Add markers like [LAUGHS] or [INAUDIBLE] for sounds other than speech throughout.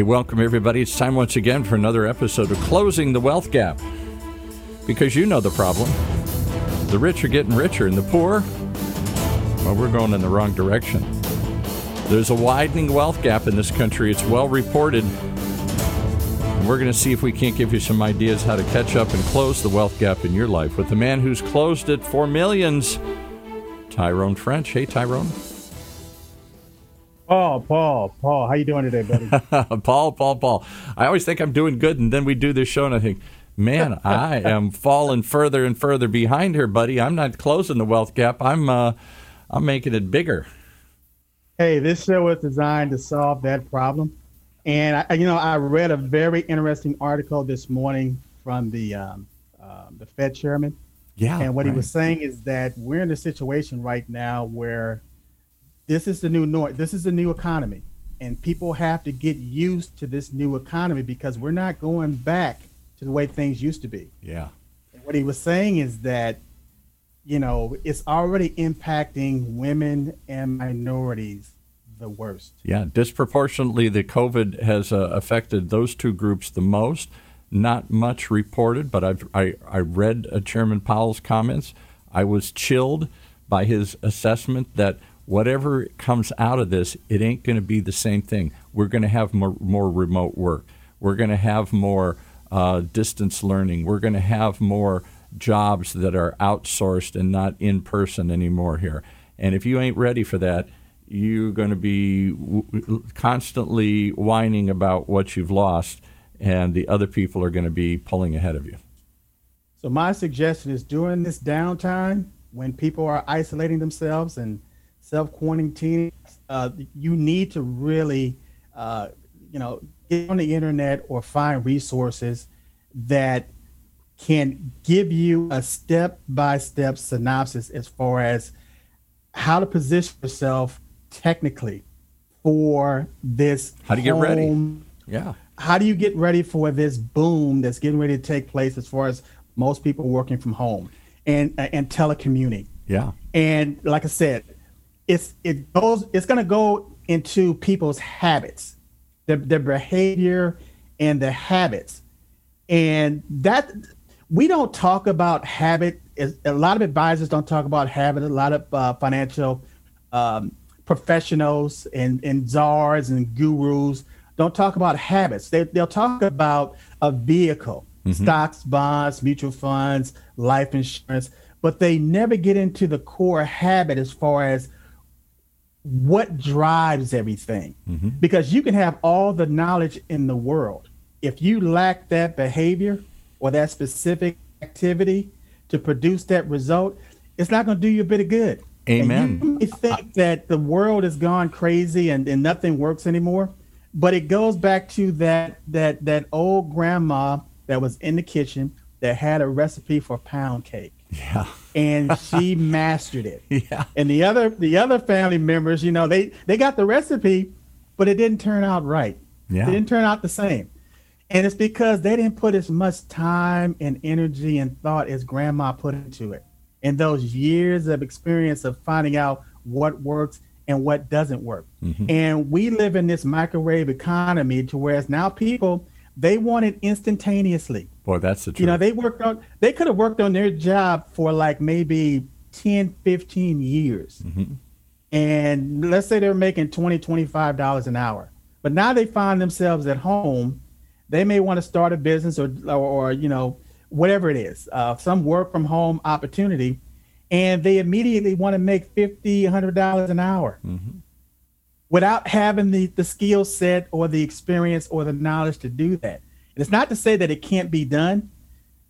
Hey, welcome everybody. It's time once again for another episode of Closing the Wealth Gap. Because you know the problem. The rich are getting richer and the poor, well, we're going in the wrong direction. There's a widening wealth gap in this country. It's well reported. And we're going to see if we can't give you some ideas how to catch up and close the wealth gap in your life with the man who's closed it for millions, Tyrone French. Hey, Tyrone. Paul, Paul, Paul, how you doing today, buddy? [LAUGHS] Paul, Paul, Paul. I always think I'm doing good, and then we do this show, and I think, man, [LAUGHS] I am falling further and further behind here, buddy. I'm not closing the wealth gap. I'm, uh, I'm making it bigger. Hey, this show was designed to solve that problem, and I, you know, I read a very interesting article this morning from the um, uh, the Fed chairman. Yeah, and what right. he was saying is that we're in a situation right now where this is the new norm. This is the new economy, and people have to get used to this new economy because we're not going back to the way things used to be. Yeah. And what he was saying is that, you know, it's already impacting women and minorities the worst. Yeah, disproportionately, the COVID has uh, affected those two groups the most. Not much reported, but I've, I, I read uh, Chairman Powell's comments. I was chilled by his assessment that whatever comes out of this, it ain't going to be the same thing. We're going to have more, more remote work. We're going to have more uh, distance learning. We're going to have more jobs that are outsourced and not in person anymore here. And if you ain't ready for that, you're going to be w- constantly whining about what you've lost, and the other people are going to be pulling ahead of you. So, my suggestion is during this downtime, when people are isolating themselves and self quarantining, uh, you need to really, uh, you know, get on the internet or find resources that can give you a step by step synopsis as far as how to position yourself technically for this. How do you home, get ready? Yeah. How do you get ready for this boom that's getting ready to take place as far as most people working from home and and telecommuting? Yeah. And like I said, it's it goes it's going to go into people's habits, their, their behavior and the habits, and that we don't talk about habit. A lot of advisors don't talk about habit. A lot of uh, financial um, professionals and, and czars and gurus don't talk about habits. They, they'll talk about a vehicle, mm-hmm. stocks, bonds, mutual funds, life insurance, but they never get into the core habit as far as what drives everything. Mm-hmm. Because you can have all the knowledge in the world. If you lack that behavior or that specific activity to produce that result, it's not going to do you a bit of good. Amen. And you think that the world has gone crazy and, and nothing works anymore, but it goes back to that that that old grandma that was in the kitchen that had a recipe for pound cake. Yeah. and she [LAUGHS] mastered it. Yeah. And the other the other family members, you know, they they got the recipe, but it didn't turn out right. Yeah. It didn't turn out the same. And it's because they didn't put as much time and energy and thought as grandma put into it. And those years of experience of finding out what works and what doesn't work. Mm-hmm. And we live in this microwave economy to where whereas now people they want it instantaneously. Boy, that's the truth. You know, they worked on they could have worked on their job for like maybe 10, 15 years. Mm-hmm. And let's say they're making 20, 25 dollars an hour. But now they find themselves at home. They may want to start a business or or, or you know, whatever it is, uh, some work from home opportunity, and they immediately want to make 50 100 dollars an hour mm-hmm. without having the, the skill set or the experience or the knowledge to do that it's not to say that it can't be done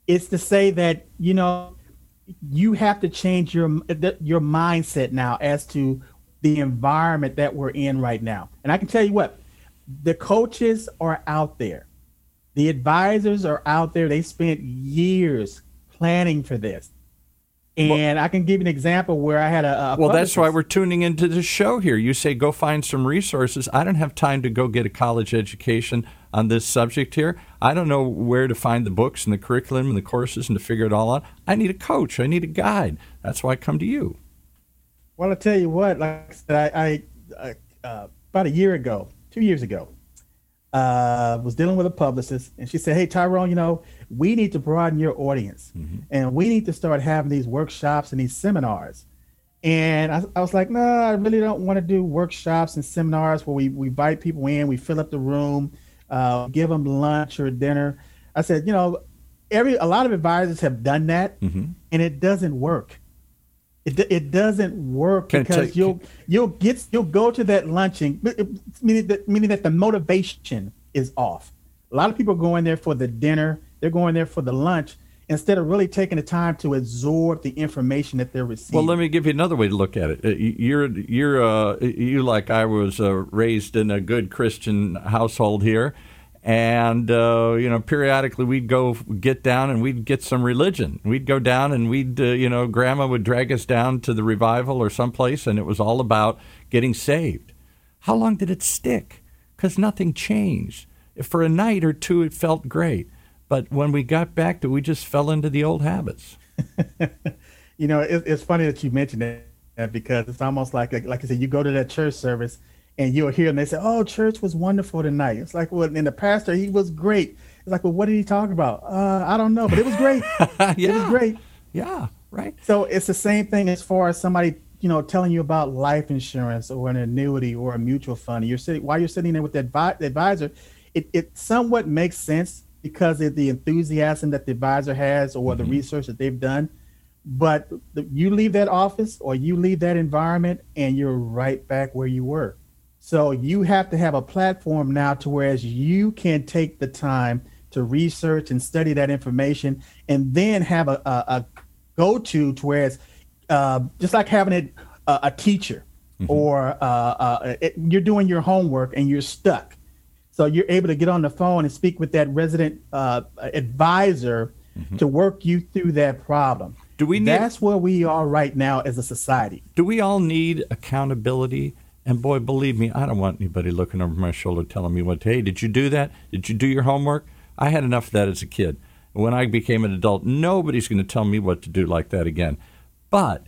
it's to say that you know you have to change your your mindset now as to the environment that we're in right now and i can tell you what the coaches are out there the advisors are out there they spent years planning for this and well, I can give you an example where I had a. a well, that's why we're tuning into the show here. You say go find some resources. I don't have time to go get a college education on this subject here. I don't know where to find the books and the curriculum and the courses and to figure it all out. I need a coach. I need a guide. That's why I come to you. Well, I tell you what. Like I said, I, I uh, about a year ago, two years ago, uh, was dealing with a publicist, and she said, "Hey, Tyrone, you know, we need to broaden your audience, mm-hmm. and we need to start having these workshops and these seminars." And I, I was like, "No, I really don't want to do workshops and seminars where we we invite people in, we fill up the room, uh, give them lunch or dinner." I said, "You know, every a lot of advisors have done that, mm-hmm. and it doesn't work." It, it doesn't work Can because you'll you'll get you'll go to that luncheon meaning that meaning that the motivation is off. A lot of people are going there for the dinner, they're going there for the lunch instead of really taking the time to absorb the information that they're receiving. Well, let me give you another way to look at it. Uh, you're you're uh, you like I was uh, raised in a good Christian household here. And uh, you know periodically we'd go get down and we'd get some religion. We'd go down and we'd uh, you know grandma would drag us down to the revival or someplace and it was all about getting saved. How long did it stick? Because nothing changed. For a night or two it felt great but when we got back to we just fell into the old habits [LAUGHS] you know it, it's funny that you mentioned that because it's almost like like i said you go to that church service and you'll hear them. They say, "Oh, church was wonderful tonight." It's like, well, and the pastor, he was great. It's like, well, what did he talk about? Uh, I don't know, but it was great. [LAUGHS] yeah. It was great. Yeah, right. So it's the same thing as far as somebody, you know, telling you about life insurance or an annuity or a mutual fund. You're sitting while you're sitting there with that advi- advisor. It, it somewhat makes sense because of the enthusiasm that the advisor has or mm-hmm. the research that they've done. But the, you leave that office or you leave that environment and you're right back where you were. So you have to have a platform now to whereas you can take the time to research and study that information and then have a, a, a go-to to whereas uh, just like having it uh, a teacher mm-hmm. or uh, uh, it, you're doing your homework and you're stuck. So you're able to get on the phone and speak with that resident uh, advisor mm-hmm. to work you through that problem. Do we need, That's where we are right now as a society. Do we all need accountability? And boy, believe me, I don't want anybody looking over my shoulder telling me what, hey, did you do that? Did you do your homework? I had enough of that as a kid. When I became an adult, nobody's going to tell me what to do like that again. But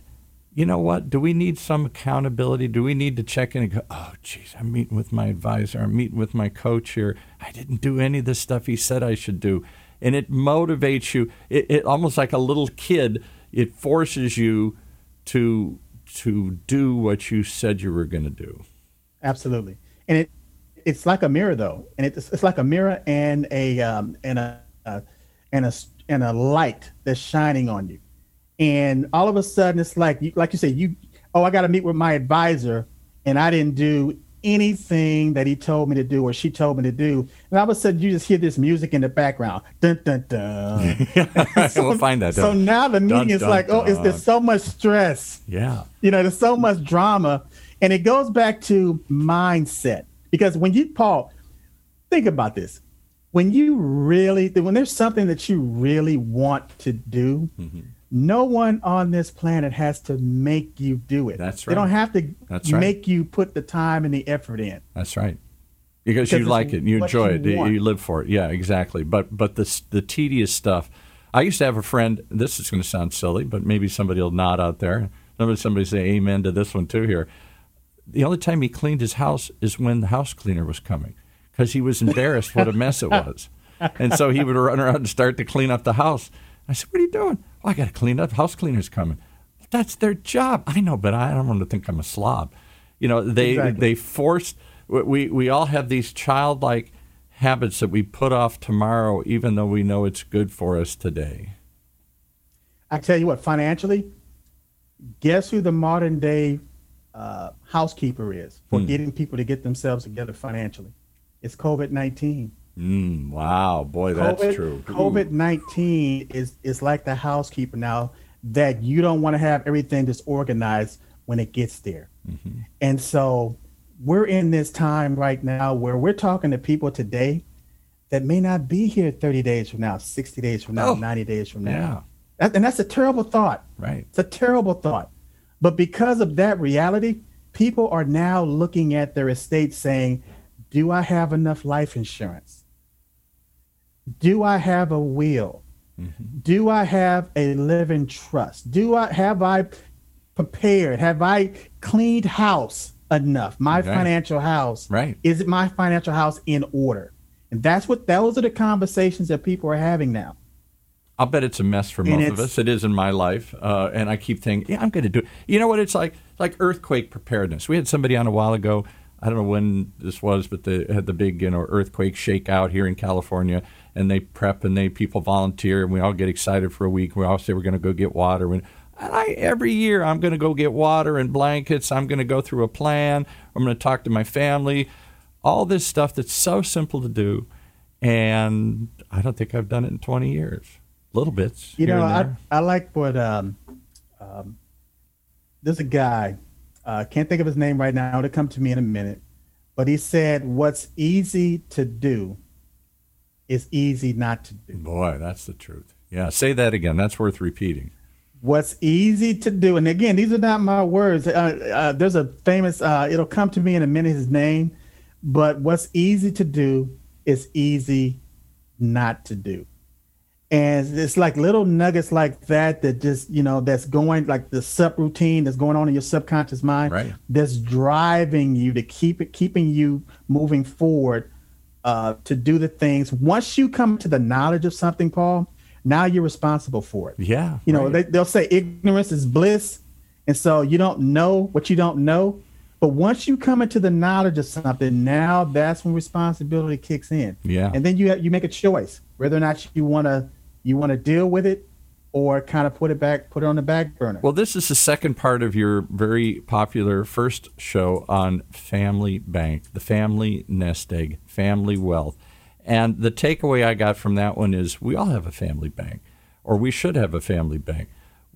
you know what? Do we need some accountability? Do we need to check in and go, oh, geez, I'm meeting with my advisor. I'm meeting with my coach here. I didn't do any of the stuff he said I should do. And it motivates you. It, it almost like a little kid, it forces you to to do what you said you were going to do. Absolutely, and it it's like a mirror though, and it's it's like a mirror and a um, and a uh, and a and a light that's shining on you, and all of a sudden it's like you, like you said you oh I got to meet with my advisor, and I didn't do anything that he told me to do or she told me to do. And all of a sudden, you just hear this music in the background. Dun, dun, dun. [LAUGHS] so, we'll find that. So now the meeting dun, is dun, like, oh, is there's so much stress. Yeah. You know, there's so much drama. And it goes back to mindset. Because when you, Paul, think about this. When you really, when there's something that you really want to do, mm-hmm no one on this planet has to make you do it. That's right. They don't have to That's right. make you put the time and the effort in. That's right. Because, because you like it, you enjoy you it, want. you live for it. Yeah, exactly. But but the the tedious stuff. I used to have a friend. This is going to sound silly, but maybe somebody will nod out there. Somebody somebody say amen to this one too. Here, the only time he cleaned his house is when the house cleaner was coming, because he was embarrassed what a mess it was, [LAUGHS] and so he would run around and start to clean up the house. I said, "What are you doing?" Oh, I got to clean up. House cleaner's coming. That's their job. I know, but I don't want to think I'm a slob. You know, they exactly. they force. We we all have these childlike habits that we put off tomorrow, even though we know it's good for us today. I tell you what, financially, guess who the modern day uh, housekeeper is for hmm. getting people to get themselves together financially? It's COVID nineteen. Mm, wow, boy, that's COVID, true. COVID nineteen is is like the housekeeper now that you don't want to have everything disorganized when it gets there, mm-hmm. and so we're in this time right now where we're talking to people today that may not be here 30 days from now, 60 days from now, oh, 90 days from now. Yeah. and that's a terrible thought. Right. It's a terrible thought. But because of that reality, people are now looking at their estate saying, Do I have enough life insurance? Do I have a will? Mm-hmm. Do I have a living trust? Do I have I prepared? Have I cleaned house enough? My financial house. Right. Is it my financial house in order? And that's what those are the conversations that people are having now. I'll bet it's a mess for most of us. It is in my life, uh, and I keep thinking, yeah, I'm going to do it. You know what it's like? It's like earthquake preparedness. We had somebody on a while ago. I don't know when this was, but they had the big, you know, earthquake shakeout here in California, and they prep and they people volunteer, and we all get excited for a week. We all say we're going to go get water. And I, every year, I'm going to go get water and blankets. I'm going to go through a plan. I'm going to talk to my family. All this stuff that's so simple to do, and I don't think I've done it in 20 years little bits. You know, I, I like what um, um, there's a guy. Uh, can't think of his name right now. It'll come to me in a minute. But he said, "What's easy to do is easy not to do." Boy, that's the truth. Yeah, say that again. That's worth repeating. What's easy to do, and again, these are not my words. Uh, uh, there's a famous. Uh, it'll come to me in a minute. His name, but what's easy to do is easy not to do and it's like little nuggets like that that just you know that's going like the subroutine that's going on in your subconscious mind right. that's driving you to keep it keeping you moving forward uh, to do the things. Once you come to the knowledge of something paul now you're responsible for it. Yeah you know right. they, they'll say ignorance is bliss and so you don't know what you don't know. But once you come into the knowledge of something now that's when responsibility kicks in. Yeah. And then you have, you make a choice whether or not you want to you want to deal with it or kind of put it back, put it on the back burner. Well, this is the second part of your very popular first show on Family Bank, the family nest egg, family wealth. And the takeaway I got from that one is we all have a family bank, or we should have a family bank,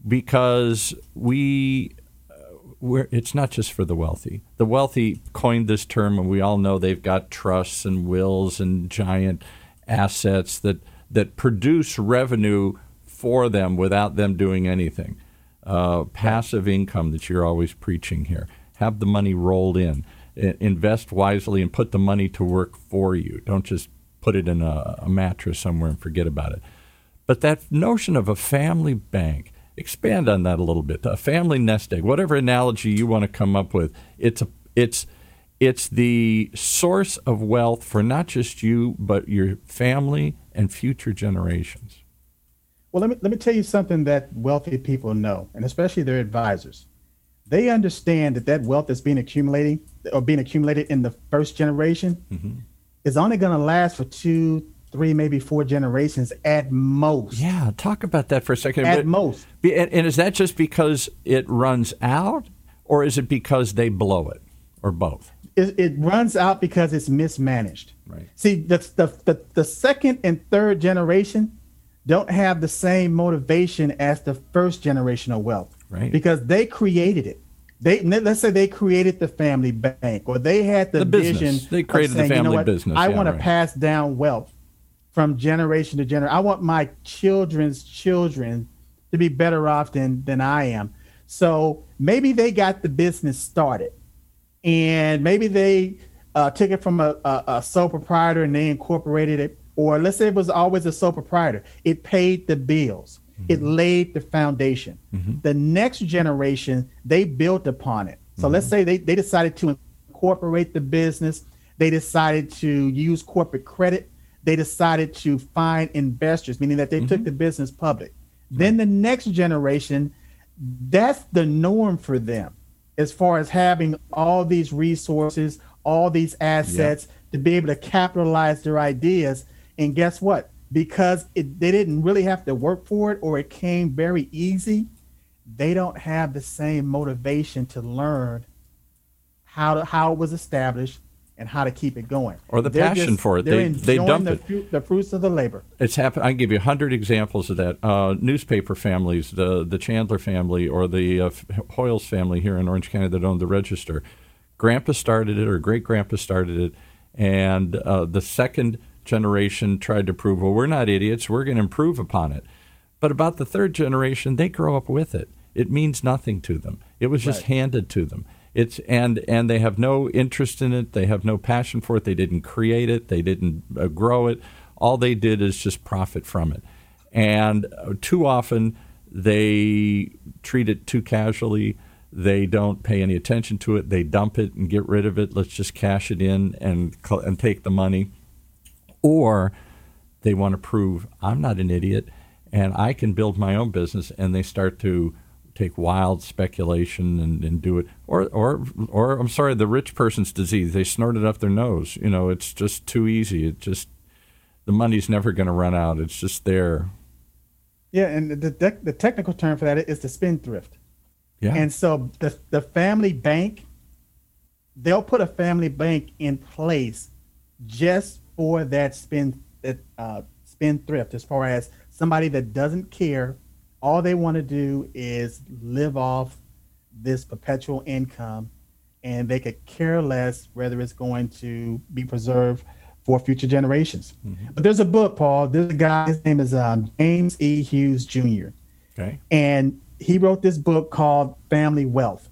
because we. Uh, it's not just for the wealthy. The wealthy coined this term, and we all know they've got trusts and wills and giant assets that that produce revenue for them without them doing anything. Uh, passive income that you're always preaching here. Have the money rolled in. I- invest wisely and put the money to work for you. Don't just put it in a, a mattress somewhere and forget about it. But that notion of a family bank, expand on that a little bit. A family nest egg, whatever analogy you want to come up with, it's a, it's it's the source of wealth for not just you but your family and future generations. Well, let me let me tell you something that wealthy people know, and especially their advisors. They understand that that wealth that's being accumulating or being accumulated in the first generation mm-hmm. is only going to last for two, three, maybe four generations at most. Yeah, talk about that for a second. At but, most. And, is that just because it runs out, or is it because they blow it, or both? it, it runs out because it's mismanaged. Right. See, the, the, the, the second and third generation don't have the same motivation as the first generation of wealth. Right. Because they created it. They let's say they created the family bank or they had the, the vision. They created saying, the family you know business. I yeah, want right. to pass down wealth from generation to generation. I want my children's children to be better off than than I am. So maybe they got the business started and maybe they uh, took it from a, a, a sole proprietor and they incorporated it, or let's say it was always a sole proprietor. It paid the bills. Mm-hmm. It laid the foundation. Mm-hmm. The next generation, they built upon it. So mm-hmm. let's say they, they decided to incorporate the business. They decided to use corporate credit. They decided to find investors, meaning that they took mm-hmm. the business public. Then the next generation, that's the norm for them as far as having all these resources, all these assets to be able to capitalize their ideas. And guess what? Because it, they didn't really have to work for it or it came very easy, they don't have the same motivation to learn how to, how it was established, and how to keep it going. Or the they're passion just, for it. They, they dump the, it. the fruits of the labor. It's happened. I can give you 100 examples of that. Uh, newspaper families, the, the Chandler family or the uh, Hoiles family here in Orange County that owned the Register. Grandpa started it or great grandpa started it. And uh, the second generation tried to prove, well, we're not idiots. We're going to improve upon it. But about the third generation, they grow up with it. It means nothing to them. It was just right. handed to them. It's and and they have no interest in it. They have no passion for it. They didn't create it. They didn't uh, grow it. All they did is just profit from it. And uh, too often they treat it too casually. They don't pay any attention to it. They dump it and get rid of it. Let's just cash it in and and take the money. Or they want to prove I'm not an idiot and I can build my own business, and they start to take wild speculation and, and do it. Or, or, or I'm sorry, the rich person's disease. They snort it up their nose. You know, it's just too easy. It just the money's never going to run out. It's just there. Yeah, and the the, the technical term for that is the spendthrift. Yeah. And so the the family bank, they'll put a family bank in place just for that spend that uh, spendthrift, as far as somebody that doesn't care. All they want to do is live off this perpetual income, and they could care less whether it's going to be preserved for future generations. Mm-hmm. But there's a book, Paul. There's a guy. His name is um, James E. Hughes Jr. Okay. And he wrote this book called Family Wealth.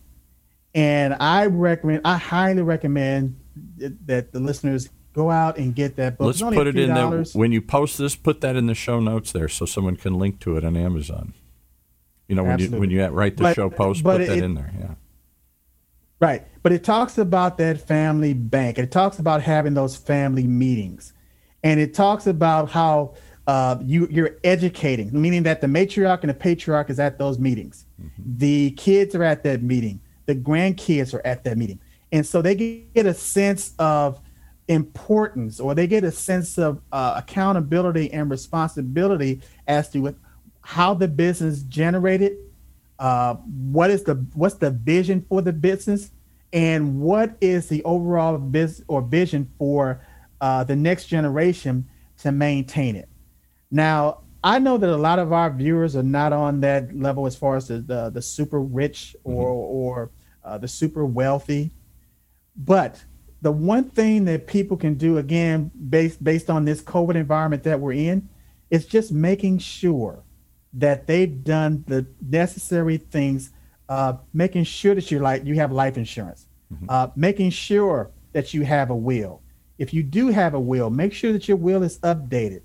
And I recommend, I highly recommend that the listeners go out and get that book. Let's put it in there. When you post this, put that in the show notes there so someone can link to it on Amazon. You know, when Absolutely. you when you write the but, show post, put it, that in there. Yeah. Right. But it talks about that family bank. It talks about having those family meetings. And it talks about how uh, you, you're educating, meaning that the matriarch and the patriarch is at those meetings. Mm-hmm. The kids are at that meeting. The grandkids are at that meeting. And so they get a sense of importance or they get a sense of uh, accountability and responsibility as to how the business generated uh, what is the what's the vision for the business and what is the overall business or vision for uh, the next generation to maintain it now i know that a lot of our viewers are not on that level as far as the the, the super rich or mm-hmm. or uh, the super wealthy but the one thing that people can do again based based on this covid environment that we're in is just making sure that they've done the necessary things, uh, making sure that you like you have life insurance, mm-hmm. uh, making sure that you have a will. If you do have a will, make sure that your will is updated.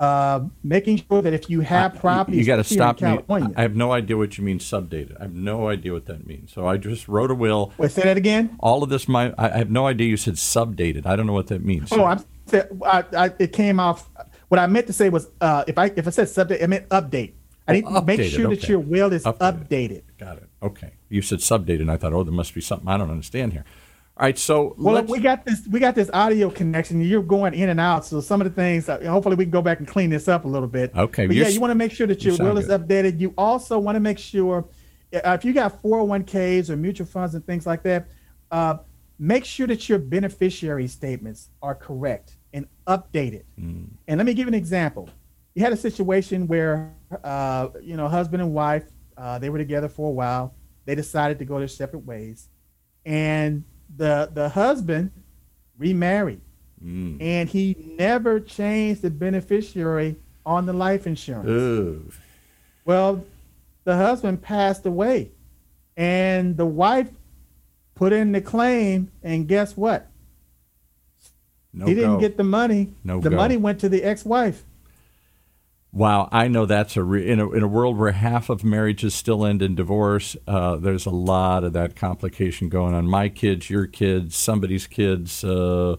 Uh, making sure that if you have property, you, got to stop me. I have no idea what you mean subdated. I have no idea what that means. So I just wrote a will. Wait, say that again. All of this, my I have no idea. You said subdated. I don't know what that means. Oh, I'm, I, I, it came off. What I meant to say was, uh, if I if I said subdate, I meant update. I need to make sure that your will is updated. updated. Got it. Okay. You said subdated, and I thought, oh, there must be something I don't understand here. All right, so well, we got this. We got this audio connection. You're going in and out, so some of the things. Uh, hopefully, we can go back and clean this up a little bit. Okay. But yeah, you want to make sure that your you will is updated. You also want to make sure uh, if you got 401ks or mutual funds and things like that, uh, make sure that your beneficiary statements are correct and updated. Mm. And let me give you an example you had a situation where uh, you know husband and wife uh, they were together for a while they decided to go their separate ways and the the husband remarried. Mm. and he never changed the beneficiary on the life insurance. Ugh. well the husband passed away. And the wife put in the claim and guess what? No he didn't get the money. No the go. money went to the ex-wife Wow, I know that's a re- in a in a world where half of marriages still end in divorce. Uh, there's a lot of that complication going on. My kids, your kids, somebody's kids, uh,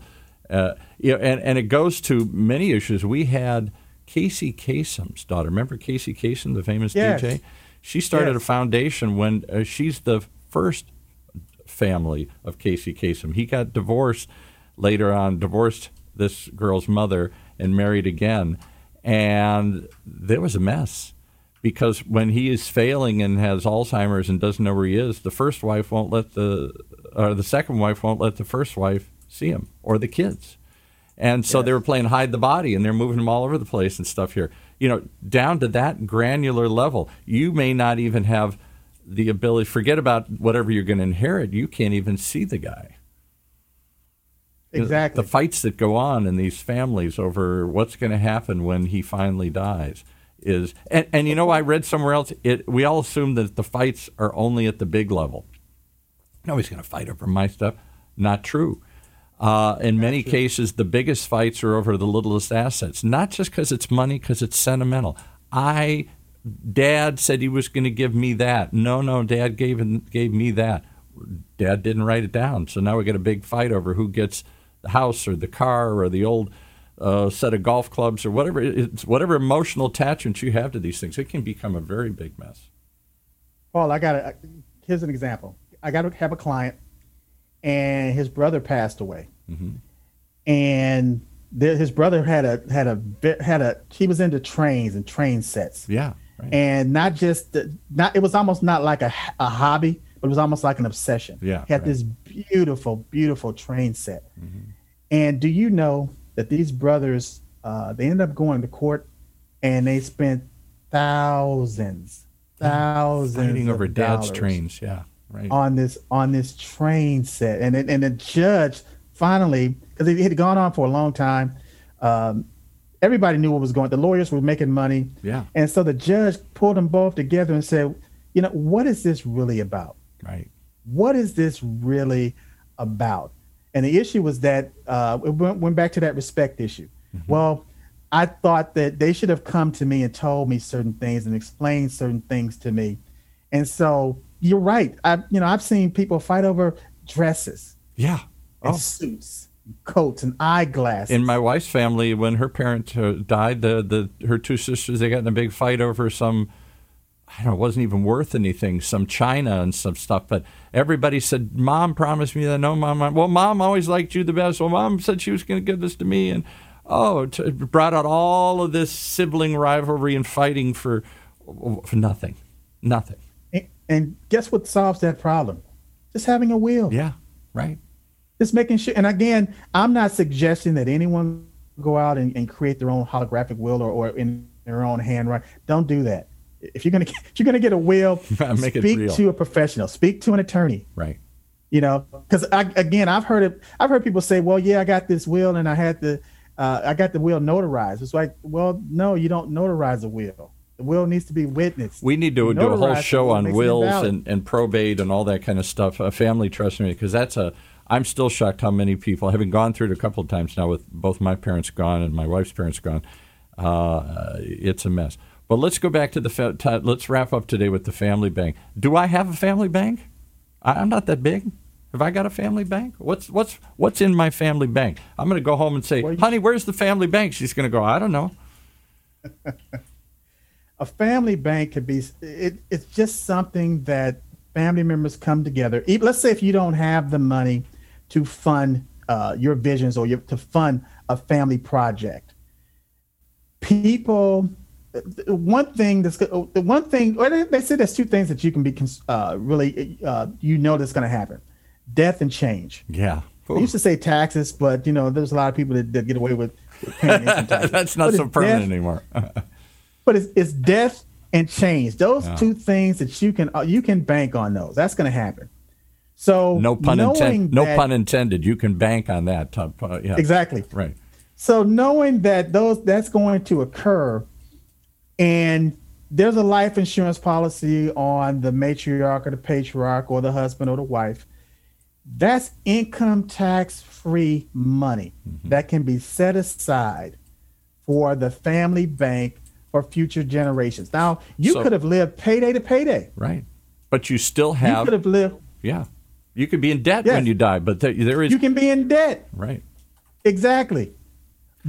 uh, you know, and and it goes to many issues. We had Casey Kasem's daughter. Remember Casey Kasem, the famous yes. DJ? She started yes. a foundation when uh, she's the first family of Casey Kasem. He got divorced later on, divorced this girl's mother, and married again and there was a mess because when he is failing and has Alzheimer's and doesn't know where he is, the first wife won't let the or the second wife won't let the first wife see him or the kids. And so yes. they were playing hide the body and they're moving him all over the place and stuff here. You know, down to that granular level. You may not even have the ability forget about whatever you're going to inherit. You can't even see the guy. Exactly. The fights that go on in these families over what's going to happen when he finally dies is, and, and you know, I read somewhere else, it, we all assume that the fights are only at the big level. Nobody's going to fight over my stuff. Not true. Uh, in many true. cases, the biggest fights are over the littlest assets, not just because it's money, because it's sentimental. I, Dad said he was going to give me that. No, no, Dad gave gave me that. Dad didn't write it down, so now we got a big fight over who gets the house or the car or the old uh, set of golf clubs or whatever it's whatever emotional attachments you have to these things, it can become a very big mess. Paul, I got a here's an example. I got to have a client, and his brother passed away, mm-hmm. and his brother had a had a had a he was into trains and train sets. Yeah, right. and not just not it was almost not like a, a hobby, but it was almost like an obsession. Yeah, he had right. this beautiful, beautiful train set. Mm-hmm. And do you know that these brothers uh, they ended up going to court and they spent thousands, thousands fighting over dad's trains. Yeah, right. On this on this train set, and and the judge finally because it had gone on for a long time. Um, everybody knew what was going. The lawyers were making money. Yeah, and so the judge pulled them both together and said, you know, what is this really about? Right. What is this really about? And the issue was that uh, it went, went back to that respect issue. Mm-hmm. Well, I thought that they should have come to me and told me certain things and explained certain things to me. And so you're right. I, you know, I've seen people fight over dresses. Yeah. And oh. suits, coats, and eyeglasses. In my wife's family, when her parents uh, died, the the her two sisters they got in a big fight over some I don't know, it wasn't even worth anything, some china and some stuff. But everybody said, Mom promised me that. No, Mom. Well, Mom always liked you the best. Well, Mom said she was going to give this to me. And oh, it brought out all of this sibling rivalry and fighting for, for nothing. Nothing. And, and guess what solves that problem? Just having a will. Yeah, right. Just making sure. And again, I'm not suggesting that anyone go out and, and create their own holographic will or, or in their own handwriting. Don't do that if you're gonna [LAUGHS] if you're gonna get a will, [LAUGHS] speak to a professional, speak to an attorney. Right. You know, because again, I've heard it. I've heard people say, "Well, yeah, I got this will, and I had the, uh, I got the will notarized." It's like, well, no, you don't notarize a will. The will needs to be witnessed. We need to do a whole show on wills and, and probate and all that kind of stuff. A family trust me, because that's a. I'm still shocked how many people, having gone through it a couple of times now with both my parents gone and my wife's parents gone, uh, it's a mess. But let's go back to the. Fa- t- let's wrap up today with the family bank. Do I have a family bank? I- am not that big. Have I got a family bank? What's what's what's in my family bank? I'm going to go home and say, "Honey, where's the family bank?" She's going to go, "I don't know." [LAUGHS] a family bank could be. It, it's just something that family members come together. Let's say if you don't have the money to fund uh, your visions or your, to fund a family project, people one thing that's the one thing they say there's two things that you can be uh, really uh, you know that's going to happen. Death and change. Yeah. Ooh. I used to say taxes but you know there's a lot of people that, that get away with paying taxes. [LAUGHS] That's not but so permanent death, anymore. [LAUGHS] But it's, it's death and change. Those yeah. two things that you can uh, you can bank on those. That's going to happen. So no pun intended no pun intended. You can bank on that. Uh, yeah. exactly. Right. So knowing that those that's going to occur and there's a life insurance policy on the matriarch or the patriarch or the husband or the wife. That's income tax free money mm-hmm. that can be set aside for the family bank for future generations. Now, you so, could have lived payday to payday. Right. But you still have. You could have lived. Yeah. You could be in debt yes. when you die, but there, there is. You can be in debt. Right. Exactly.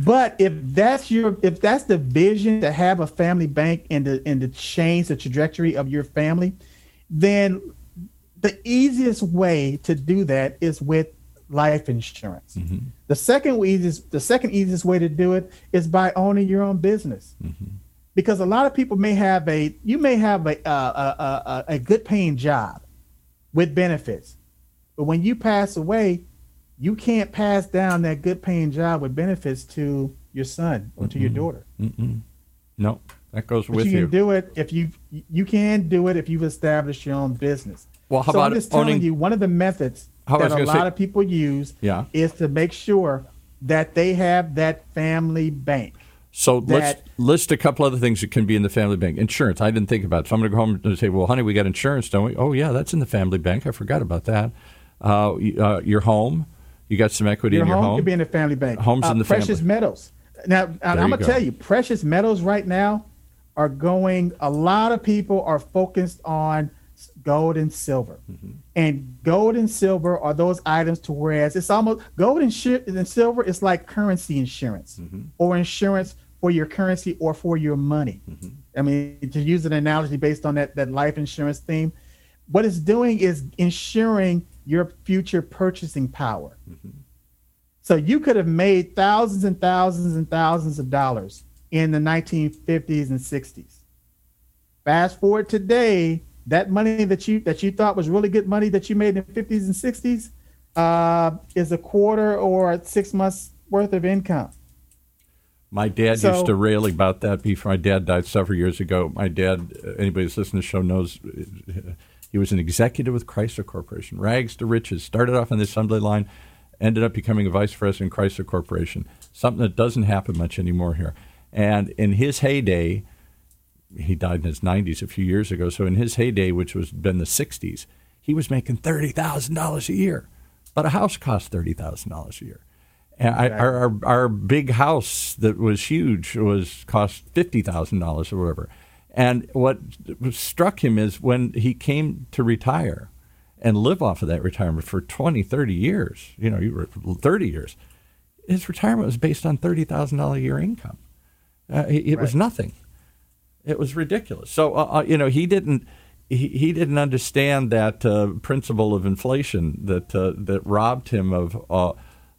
But if that's your if that's the vision to have a family bank and to and to change the trajectory of your family, then the easiest way to do that is with life insurance. Mm-hmm. The second easiest the second easiest way to do it is by owning your own business. Mm-hmm. Because a lot of people may have a you may have a a, a, a good paying job with benefits, but when you pass away, you can't pass down that good paying job with benefits to your son or to Mm-mm. your daughter. Mm-mm. No, that goes but with you. You can do it if you you can do it if you've established your own business. Well, how so about I'm just telling owning... you one of the methods that a lot say... of people use yeah. is to make sure that they have that family bank. So that, let's list a couple other things that can be in the family bank. Insurance, I didn't think about. It. So I'm going to go home and say, "Well, honey, we got insurance, don't we?" Oh, yeah, that's in the family bank. I forgot about that. Uh, uh, your home, you got some equity your in your home. home. could be in a family bank. Homes uh, in the precious family. metals. Now, I'm going to tell you, precious metals right now are going. A lot of people are focused on gold and silver, mm-hmm. And gold and silver are those items to whereas it's almost gold and, sh- and silver is like currency insurance mm-hmm. or insurance for your currency or for your money. Mm-hmm. I mean, to use an analogy based on that, that life insurance theme, what it's doing is ensuring your future purchasing power. Mm-hmm. So you could have made thousands and thousands and thousands of dollars in the 1950s and 60s. Fast forward today, that money that you that you thought was really good money that you made in the 50s and 60s uh, is a quarter or six months worth of income. My dad so, used to rail about that before my dad died several years ago. My dad, anybody who's listening to the show knows, he was an executive with Chrysler Corporation, rags to riches. Started off on the assembly line, ended up becoming a vice president in Chrysler Corporation. Something that doesn't happen much anymore here. And in his heyday, he died in his 90s a few years ago. So in his heyday, which was been the 60s, he was making thirty thousand dollars a year, but a house cost thirty thousand dollars a year. And I, our, our, our big house that was huge was cost fifty thousand dollars or whatever. And what struck him is when he came to retire and live off of that retirement for 20, 30 years, you know, you were 30 years, his retirement was based on $30,000 a year income. Uh, it, right. was nothing. It was ridiculous. So uh, uh, you know he didn't he, he didn't understand that uh, principle of inflation that uh, that robbed him of uh,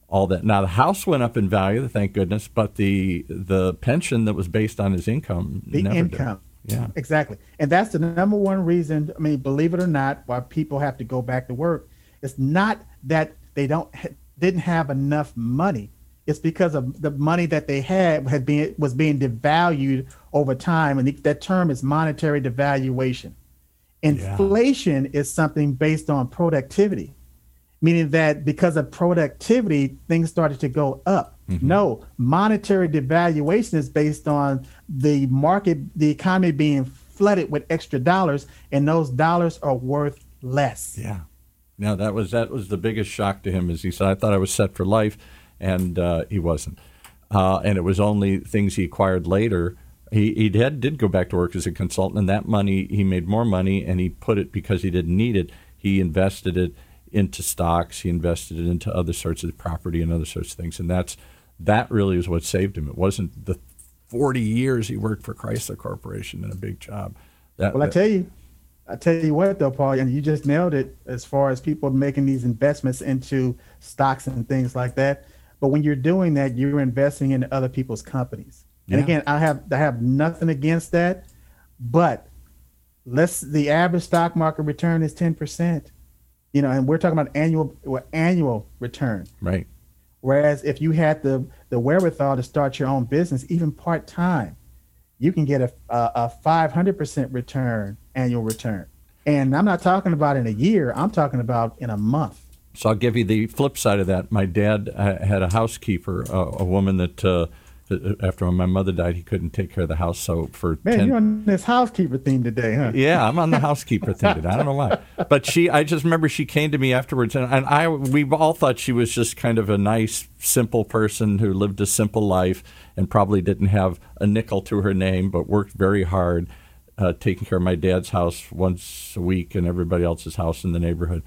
all that. Now the house went up in value, thank goodness, but the the pension that was based on his income the income. Did. Yeah, exactly, and that's the number one reason. I mean, believe it or not, why people have to go back to work. It's not that they don't didn't have enough money it's because of the money that they had had been was being devalued over time, and that term is monetary devaluation. Inflation yeah. is something based on productivity, meaning that because of productivity, things started to go up. Mm-hmm. No, monetary devaluation is based on the market, the economy being flooded with extra dollars, and those dollars are worth less. Yeah. Now that was that was the biggest shock to him, as he said, "I thought I was set for life." and uh, he wasn't. Uh, and it was only things he acquired later. He he did, did go back to work as a consultant, and that money he made more money, and he put it because he didn't need it. He invested it into stocks. He invested it into other sorts of property and other sorts of things, and that's that really is what saved him. It wasn't the 40 years he worked for Chrysler Corporation in a big job. That, well, I tell you, I tell you what, though, Paul, and you just nailed it as far as people making these investments into stocks and things like that. But when you're doing that, you're investing in other people's companies. Yeah. And again, I have I have nothing against that, but let's the average stock market return is ten percent. You know, and we're talking about annual annual return. Right. Whereas if you had the the wherewithal to start your own business, even part time, you can get a a five hundred percent return annual return. And I'm not talking about in a year. I'm talking about in a month. So I'll give you the flip side of that. My dad uh, had a housekeeper, uh, a woman that uh, after my mother died, he couldn't take care of the house. So for man, ten... you're on this housekeeper theme today, huh? Yeah, I'm on the housekeeper thing today. I don't know why, [LAUGHS] but she. I just remember she came to me afterwards, and, and I we all thought she was just kind of a nice, simple person who lived a simple life and probably didn't have a nickel to her name, but worked very hard, uh, taking care of my dad's house once a week and everybody else's house in the neighborhood.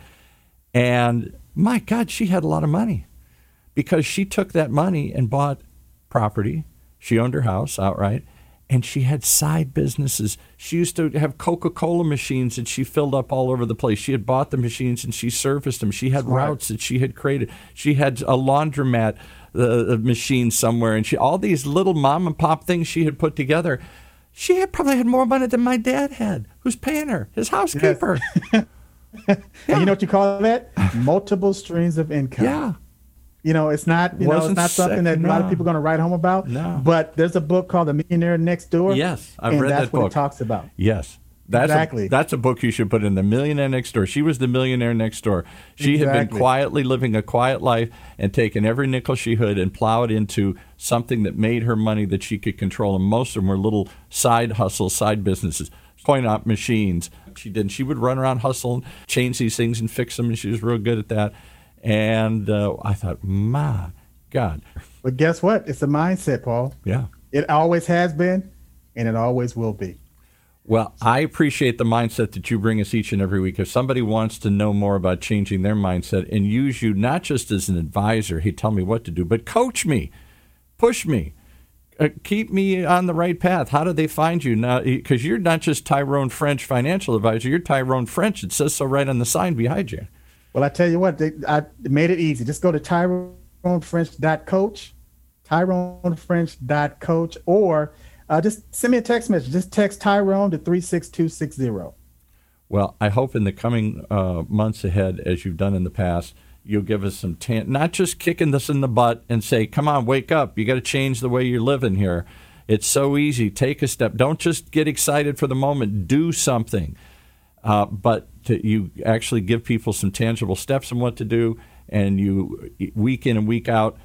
And my God, she had a lot of money because she took that money and bought property. She owned her house outright and she had side businesses. She used to have Coca Cola machines that she filled up all over the place. She had bought the machines and she serviced them. She had Smart. routes that she had created. She had a laundromat uh, machine somewhere, and she all these little mom and pop things she had put together. She had probably had more money than my dad had, who's paying her, his housekeeper. Yeah. [LAUGHS] And you know what you call that? [LAUGHS] Multiple streams of income. Yeah. You know, it's not you Wasn't know it's not something that no. a lot of people are going to write home about. No. But there's a book called The Millionaire Next Door. Yes, I've read that book. what it talks about. Yes. That's exactly. A, that's a book you should put in the millionaire next door. She was the millionaire next door. She exactly. had been quietly living a quiet life and taken every nickel she could and plowed into something that made her money that she could control. And most of them were little side hustles, side businesses, coin op machines, she did. She would run around hustling, change these things and fix them, and she was real good at that. And uh, I thought, my God. But guess what? It's a mindset, Paul. Yeah. It always has been, and it always will be. Well, I appreciate the mindset that you bring us each and every week. If somebody wants to know more about changing their mindset and use you not just as an advisor, hey, tell me what to do, but coach me, push me, uh, keep me on the right path. How do they find you now? Because you're not just Tyrone French financial advisor, you're Tyrone French. It says so right on the sign behind you. Well, I tell you what, they, I made it easy. Just go to tyronefrench.coach, tyronefrench.coach, or uh, just send me a text message. Just text Tyrone to 36260. Well, I hope in the coming uh, months ahead, as you've done in the past, you'll give us some, tan- not just kicking this in the butt and say, come on, wake up. You got to change the way you're living here. It's so easy. Take a step. Don't just get excited for the moment. Do something. Uh, but to, you actually give people some tangible steps on what to do, and you, week in and week out,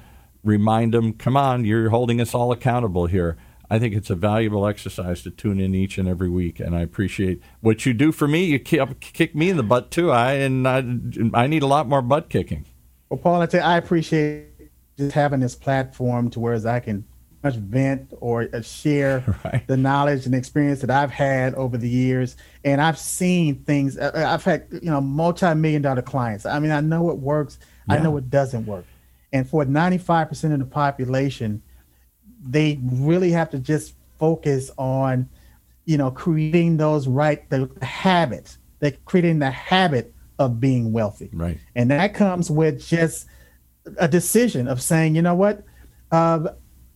remind them, come on, you're holding us all accountable here. I think it's a valuable exercise to tune in each and every week, and I appreciate what you do for me. You kick me in the butt too. I and I, I need a lot more butt kicking. Well, Paul, I, you, I appreciate just having this platform to where I can much vent or uh, share [LAUGHS] right. the knowledge and experience that I've had over the years. And I've seen things. Uh, uh, I've had you know multi-million dollar clients. I mean, I know it works. Yeah. I know it doesn't work. And for 95% of the population, they really have to just focus on, you know, creating those right the habits. They're creating the habit of being wealthy. Right. And that comes with just a decision of saying, you know what, uh,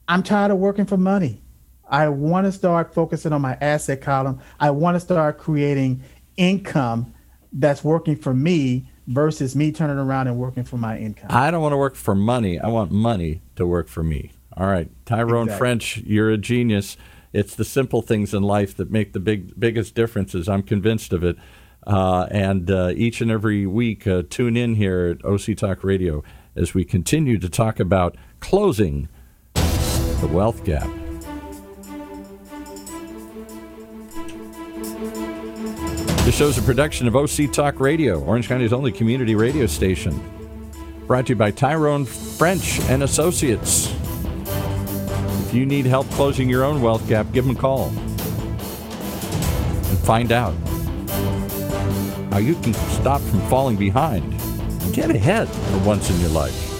I'm tired of working for money. I want to start focusing on my asset column. I want to start creating income that's working for me versus me turning around and working for my income. I don't want to work for money. I want money to work for me. All right, Tyrone exactly. French, you're a genius. It's the simple things in life that make the big biggest differences. I'm convinced of it. Uh, and uh, each and every week, uh, tune in here at OC Talk Radio as we continue to talk about closing the wealth gap. This show's a production of OC Talk Radio, Orange County's only community radio station. Brought to you by Tyrone French and Associates If you need help closing your own wealth gap, give them a call and find out how you can stop from falling behind and get ahead for once in your life.